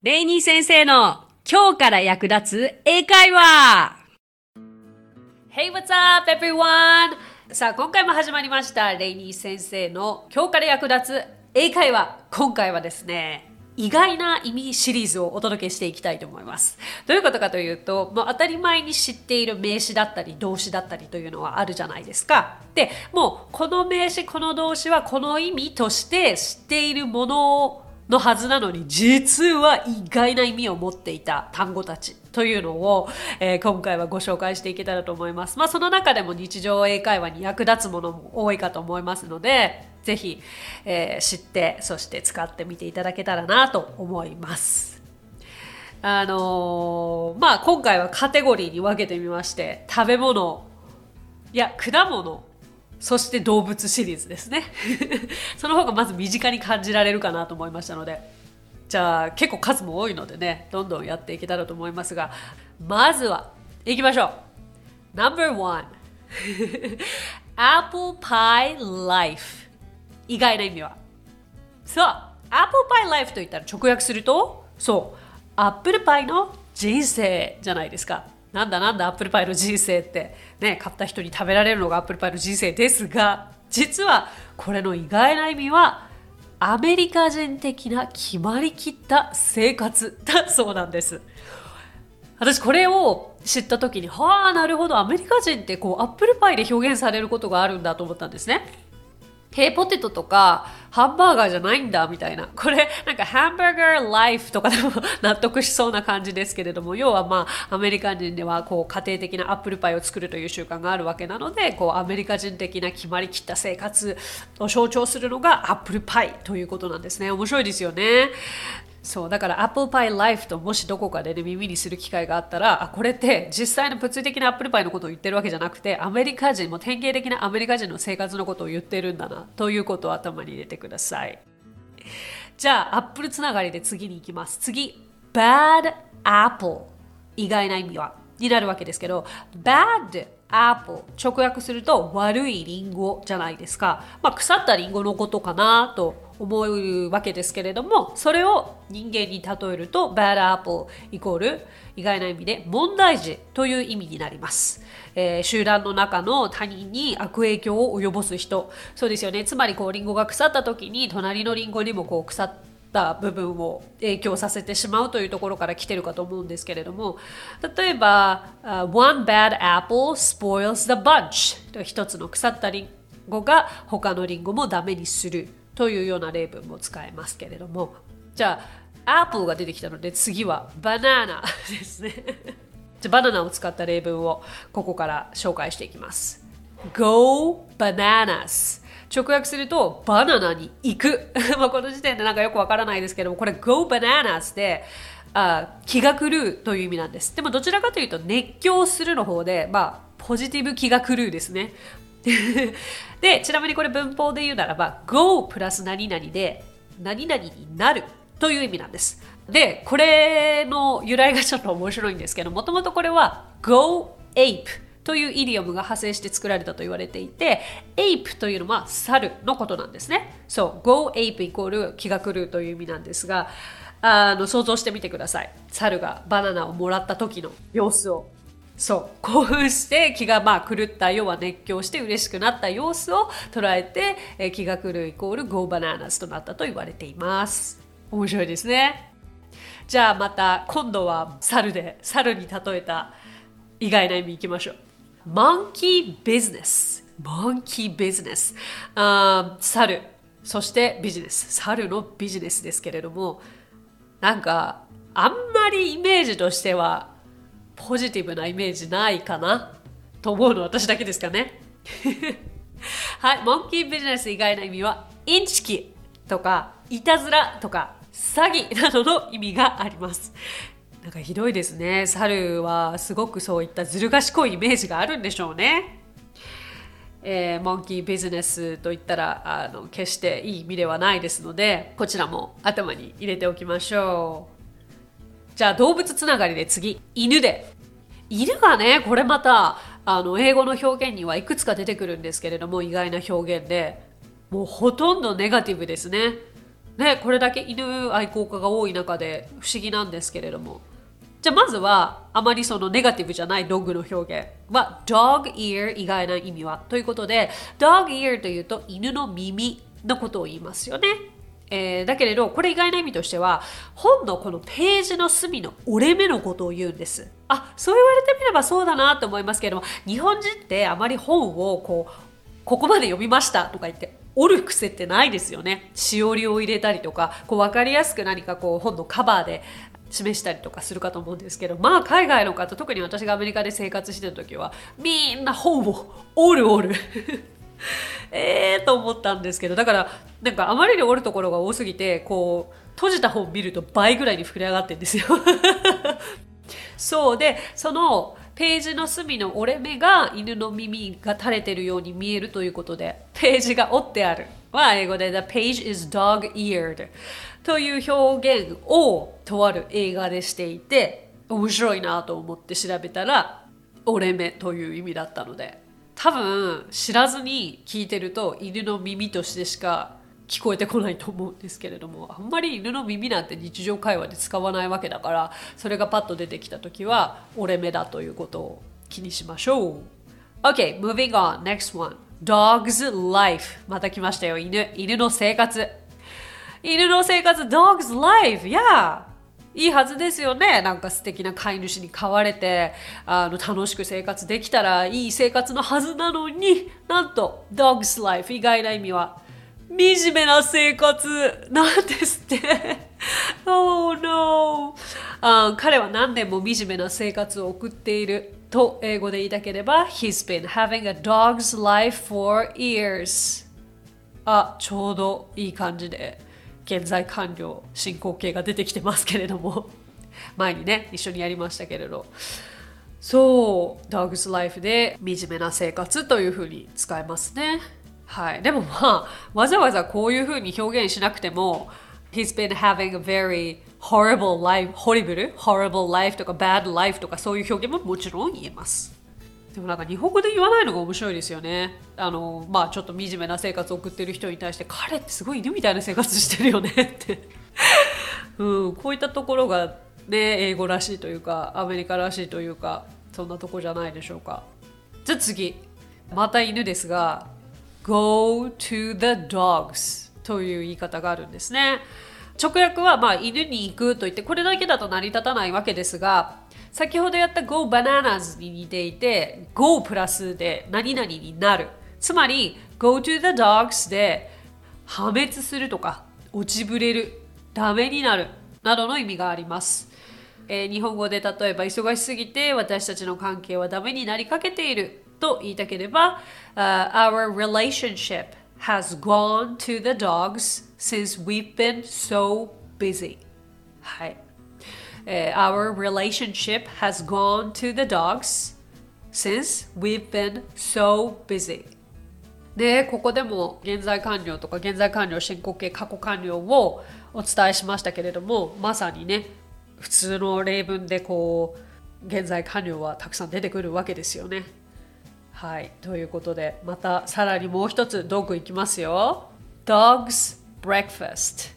レイニー先生の今日から役立つ英会話 Hey, what's up, everyone? さあ、今回も始まりました。レイニー先生の今日から役立つ英会話。今回はですね、意外な意味シリーズをお届けしていきたいと思います。どういうことかというと、もう当たり前に知っている名詞だったり動詞だったりというのはあるじゃないですか。で、もうこの名詞、この動詞はこの意味として知っているものをのはずなのに実は意外な意味を持っていた単語たちというのを、えー今回はご紹介していけたらと思います。まあその中でも日常英会話に役立つものも多いかと思いますのでぜひ、えー知ってそして使ってみていただけたらなと思います。あのーまあ今回はカテゴリーに分けてみまして食べ物いや果物そして動物シリーズですね。その方がまず身近に感じられるかなと思いましたので。じゃあ結構数も多いのでねどんどんやっていけたらと思いますが。まずは行きましょう。No.1 Apple Pie Life 意外な意味は。そう Apple Pie Life と言ったら直訳するとそうアップルパイの人生じゃないですか。なんだなんだアップルパイの人生って。ね買った人に食べられるのがアップルパイの人生ですが実はこれの意外な意味はアメリカ人的な決まりきった生活だそうなんです。私これを知った時にはあなるほどアメリカ人ってこうアップルパイで表現されることがあるんだと思ったんですね。ヘイポテトとかハンバーガーじゃないんだみたいな。これなんかハンバーガーライフとかでも 納得しそうな感じですけれども、要はまあアメリカ人ではこう家庭的なアップルパイを作るという習慣があるわけなので、こうアメリカ人的な決まりきった生活を象徴するのがアップルパイということなんですね。面白いですよね。そうだからアップルパイライフともしどこかで、ね、耳にする機会があったらあこれって実際の物理的なアップルパイのことを言ってるわけじゃなくてアメリカ人も典型的なアメリカ人の生活のことを言ってるんだなということを頭に入れてください。じゃあアップルつながりで次に行きます。次 bad apple 意外な意味は。になるわけですけど bad apple 直訳すると悪いリンゴじゃないですか、まあ、腐ったリンゴのことかなと思うわけですけれどもそれを人間に例えると bad apple イコール意外な意味で問題児という意味になります、えー集団の中の他人に悪影響を及ぼす人。そうですよね。つまりこうリンゴが腐った時に隣のリンゴにもこう腐った部分を影響させてしまうというところから来てるかと思うんですけれども例えば、uh, One bad apple spoils the bunch 一つの腐ったリンゴが他のリンゴもダメにする。というような例文も使えますけれども。じゃあアップルが出てきたので次はバナナですね。じゃあバナナを使った例文をここから紹介していきます。Go bananas. 直訳するとバナナに行く。まあこの時点でなんかよくわからないですけどもこれ Go bananas であ気が狂うという意味なんです。でもどちらかというと熱狂するの方でまあポジティブ気が狂うですね。で ちなみにこれ文法で言うならば Go プラス何々で何々になるという意味なんです。でこれの由来がちょっと面白いんですけどもともとこれは Go ape というイディオムが派生して作られたと言われていて ape というのは猿のことなんですね。そう Go ape イコール気が狂うという意味なんですがあの想像してみてください。猿がバナナをもらった時の様子を。そう 興奮して気がまあ狂った要は熱狂して嬉しくなった様子を捉えて、え気が狂うイコール Go Bananas となったと言われています。面白いですね。じゃあまた今度は猿で猿に例えた意外な意味いきましょう。Monkey Business Monkey Business あ猿。そしてビジネス。猿のビジネスですけれどもなんかあんまりイメージとしてはポジティブなイメージないかな？と思うの私だけですかね。はい、モンキービジネス以外の意味はインチキとかいたずらとか詐欺などの意味があります。なんかひどいですね。猿はすごくそういったずる賢いイメージがあるんでしょうね。えーモンキービジネスといったらあの決していい意味ではないですのでこちらも頭に入れておきましょう。じゃあ動物つながりで次。犬で。犬がねこれまたあの英語の表現にはいくつか出てくるんですけれども意外な表現で。もうほとんどネガティブですね。ね、これだけ犬愛好家が多い中で不思議なんですけれども。じゃあまずはあまりそのネガティブじゃないドッグの表現。は dog ear 以外の意味は。ということで dog ear というと犬の耳のことを言いますよね。えー、だけれどこれ意外な意味としては本のこのページの隅の折れ目のことを言うんです。あそう言われてみればそうだなと思いますけれども日本人ってあまり本をこうここまで読みましたとか言って折る癖ってないですよね。しおりを入れたりとかこう分かりやすく何かこう本のカバーで示したりとかするかと思うんですけどまあ海外の方特に私がアメリカで生活してた時はみんな本を折る折る。ええと思ったんですけどだからなんかあまりに折るところが多すぎてこう閉じた本見ると倍ぐらいに膨れ上がってんですよ。そうでそのページの隅の折れ目が犬の耳が垂れてるように見えるということでページが折ってある。は英語で The page is dog-eared という表現をとある映画でしていて面白いなと思って調べたら折れ目という意味だったので。多分知らずに聞いてると犬の耳としてしか聞こえてこないと思うんですけれどもあんまり犬の耳なんて日常会話で使わないわけだからそれがパッと出てきた時は折れ目だということを気にしましょう。OK moving on next one. Dog's life. また来ましたよ犬犬の生活。犬の生活 dog's life yeah. いいはずですよね。なんか素敵な飼い主に飼われてあの楽しく生活できたらいい生活のはずなのになんと Dog's Life 意外な意味は惨めな生活なんですって。Oh no. あ彼は何年も惨めな生活を送っていると英語で言いたければ He's been having a dog's life for years あちょうどいい感じで。現在完了進行形が出てきてますけれども。前にね一緒にやりましたけれど。そう Dog's Life で惨めな生活というふうに使えますね。はい。でもまあわざわざこういうふうに表現しなくても He's been having a very horrible life horrible horrible life とか bad life とかそういう表現ももちろん言えます。でもなんか日本語で言わないのが面白いですよね。あのまあちょっと惨めな生活を送ってる人に対して彼ってすごい犬みたいな生活してるよねって うん、こういったところがね英語らしいというかアメリカらしいというかそんなとこじゃないでしょうか。じゃあ次また犬ですが Go to the dogs という言い方があるんですね。直訳はまあ犬に行くと言ってこれだけだと成り立たないわけですが先ほどやった Go Bananas に似ていて Go プラスで何々になる。つまり Go to the dogs で破滅するとか落ちぶれるダメになるなどの意味があります、えー、日本語で例えば忙しすぎて私たちの関係はダメになりかけていると言いたければ、uh, Our relationship has gone to the dogs since we've been so busy はい。Uh, our relationship has gone to the dogs since we've been so busy. で、ここでも現在完了とか現在完了進行形過去完了をお伝えしましたけれども、まさにね、普通の例文でこう、現在完了はたくさん出てくるわけですよね。はい、ということで、またさらにもう一つ道具いきますよ。Dog's Breakfast。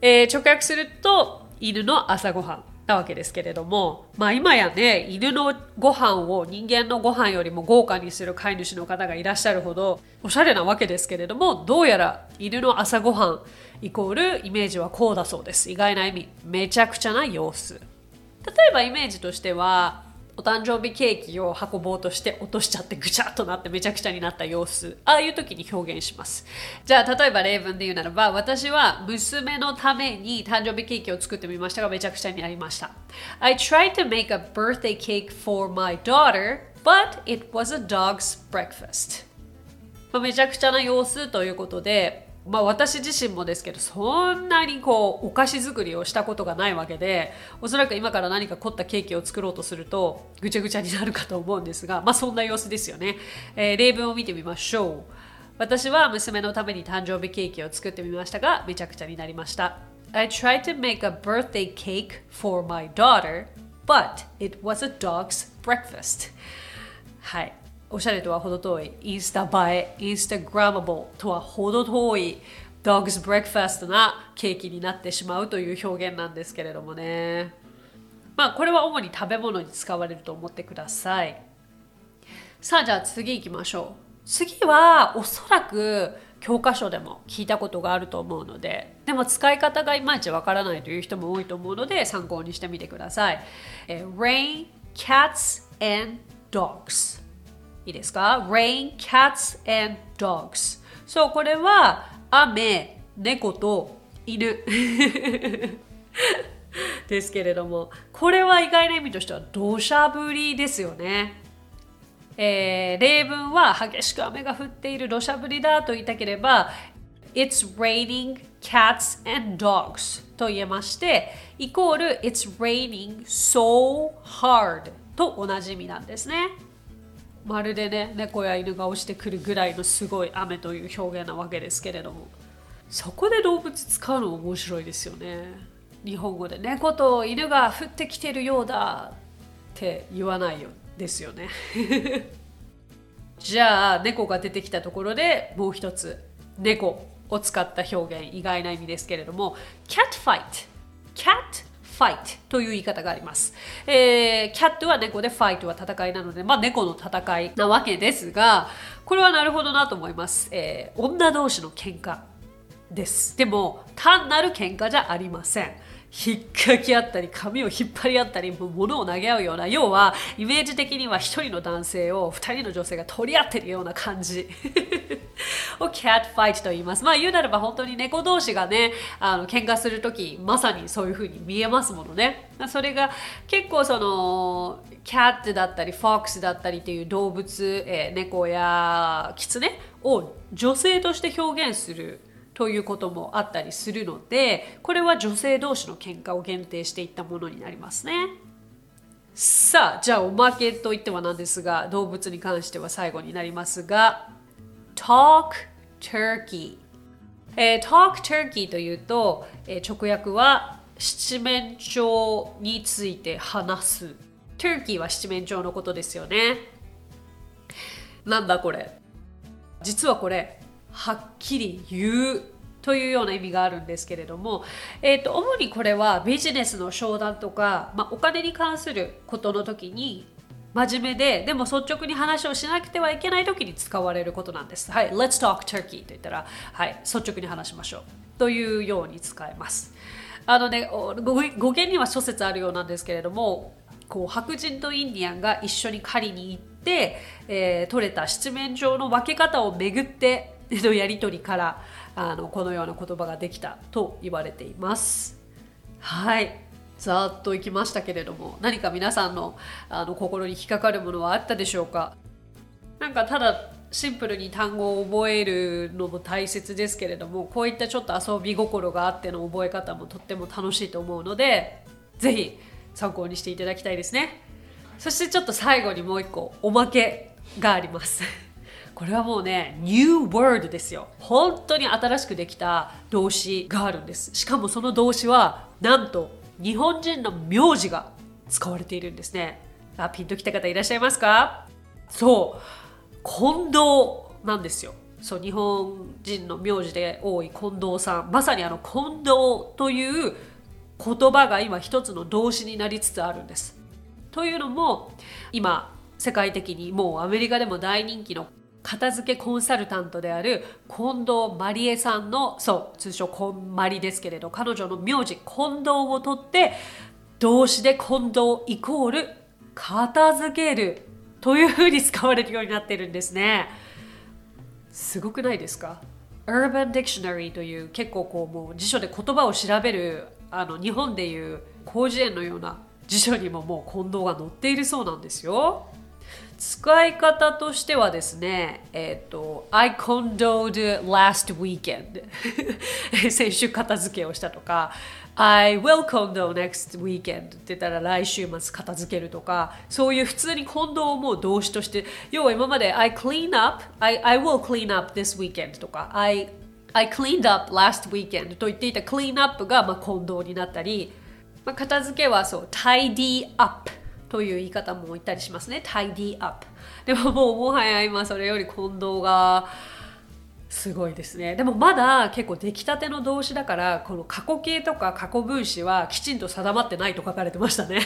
えー、直訳すると、犬の朝ごはんなわけですけれども、まあ、今やね犬のご飯を人間のご飯よりも豪華にする飼い主の方がいらっしゃるほどおしゃれなわけですけれどもどうやら犬の朝ごはんイコールイメージはこうだそうです。意外な意味。めちゃくちゃな様子。例えばイメージとしてはお誕生日ケーキを運ぼうとして落としちゃってぐちゃっとなってめちゃくちゃになった様子。ああいう時に表現します。じゃあ例えば例文で言うならば私は娘のために誕生日ケーキを作ってみましたがめちゃくちゃになりました。I tried to make a birthday cake for my daughter but it was a dog's breakfast. めちゃくちゃな様子ということでまあ私自身もですけどそんなにこうお菓子作りをしたことがないわけでおそらく今から何か凝ったケーキを作ろうとするとぐちゃぐちゃになるかと思うんですがまあそんな様子ですよね、えー、例文を見てみましょう。私は娘のために誕生日ケーキを作ってみましたがめちゃくちゃになりました。I tried to make a birthday cake for my daughter but it was a dog's breakfast. はい。おしゃれとは程遠いインスタ映えインスタグラマブルとは程遠い dog's breakfast なケーキになってしまうという表現なんですけれどもね。まあこれは主に食べ物に使われると思ってください。さあじゃあ次行きましょう。次はおそらく教科書でも聞いたことがあると思うのででも使い方がいまいちわからないという人も多いと思うので参考にしてみてください。え Rain, cats and dogs いいですか ?Rain, cats and dogs そうこれは雨、猫と犬 ですけれどもこれは意外な意味としては土砂降りですよね。えー、例文は激しく雨が降っている土砂降りだと言いたければ It's raining cats and dogs と言えましてイコール It's raining so hard と同じ意味なんですねまるでね猫や犬が落ちてくるぐらいのすごい雨という表現なわけですけれども。そこで動物使うの面白いですよね。日本語で猫と犬が降ってきてるようだって言わないよですよね。じゃあ猫が出てきたところでもう一つ猫を使った表現意外な意味ですけれども。Cat fight cat fight という言い方があります。えー、キャットは猫でファイトは戦いなので、まあ、猫の戦いなわけですが、これはなるほどなと思います。えー、女同士の喧嘩です。でも、単なる喧嘩じゃありません。引っかき合ったり髪を引っ張り合ったり物を投げ合うような要はイメージ的には一人の男性を二人の女性が取り合ってるような感じ。をキャットファイトと言います。まあ言うなれば本当に猫同士がねあの喧嘩する時まさにそういう風に見えますものね。それが結構そのキャットだったりフォックスだったりっていう動物、えー、猫やキツネを女性として表現するということもあったりするのでこれは女性同士の喧嘩を限定していったものになりますね。さあじゃあおまけといってはなんですが動物に関しては最後になりますが Talk Turkey、えー、Talk Turkey というと、えー、直訳は七面鳥について話す。Turkey は七面鳥のことですよね。なんだこれ？実はこれはっきり言うというような意味があるんですけれども、えーと、主にこれはビジネスの商談とか、まあ、お金に関することの時に真面目ででも率直に話をしなくてはいけない時に使われることなんです。はい、Let's talk turkey と言ったら、はい、率直に話しましょうというように使えます。あのね、語源には諸説あるようなんですけれども、こう白人とインディアンが一緒に狩りに行って、えー、取れた七面鳥の分け方をめぐってのやり取りからあのこのような言葉ができたと言われています。はい。ざっといきましたけれども何か皆さんのあの心に引っかかるものはあったでしょうか？なんかただシンプルに単語を覚えるのも大切ですけれどもこういったちょっと遊び心があっての覚え方もとっても楽しいと思うので是非参考にしていただきたいですね。そしてちょっと最後にもう一個おまけがあります。これはもうね New Word ですよ。本当に新しくできた動詞があるんです。しかもその動詞はなんと日本人の名字が使われているんですね。あピンときた方いらっしゃいますか？そう。近藤なんですよ。そう日本人の名字で多い近藤さん。まさにあの近藤という言葉が今一つの動詞になりつつあるんです。というのも今世界的にもうアメリカでも大人気の片付けコンサルタントである近藤まりえさんのそう通称こんまりですけれど彼女の名字近藤を取って動詞で近藤イコール片付けるというふうに使われるようになってるんですねすごくないですか？Urban Dictionary という結構こうもう辞書で言葉を調べるあの日本でいう広辞苑のような辞書にももう近藤が載っているそうなんですよ。使い方としてはですね、えっ、ー、と、I condoned last weekend 先週片付けをしたとか、I will condo next weekend って言ったら来週末片付けるとか、そういう普通に近藤をもう動詞として、要は今まで I clean up, I, I will clean up this weekend とか、I, I cleaned up last weekend と言っていた clean up がまあ近藤になったり、まあ、片付けはそう、tidy up という言い方も言ったりしますね。tidy up。でももうもはや今それより近藤がすごいですね。でもまだ結構出来たての動詞だからこの過去形とか過去分詞はきちんと定まってないと書かれてましたね。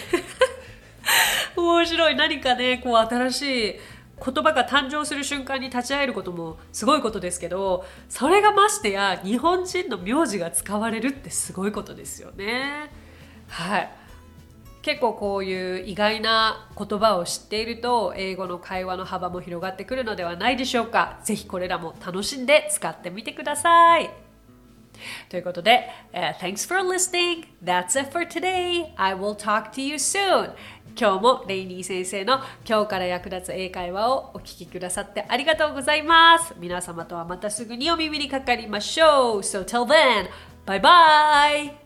面白い。何かねこう新しい言葉が誕生する瞬間に立ち会えることもすごいことですけどそれがましてや日本人の名字が使われるってすごいことですよね。はい。結構こういう意外な言葉を知っていると英語の会話の幅も広がってくるのではないでしょうかぜひこれらも楽しんで使ってみてくださいということで、uh, Thanks for listening. That's it for today. I will talk to you soon. 今日もレイニー先生の今日から役立つ英会話をお聞きくださってありがとうございます。皆様とはまたすぐにお耳にかかりましょう。So till then, bye bye!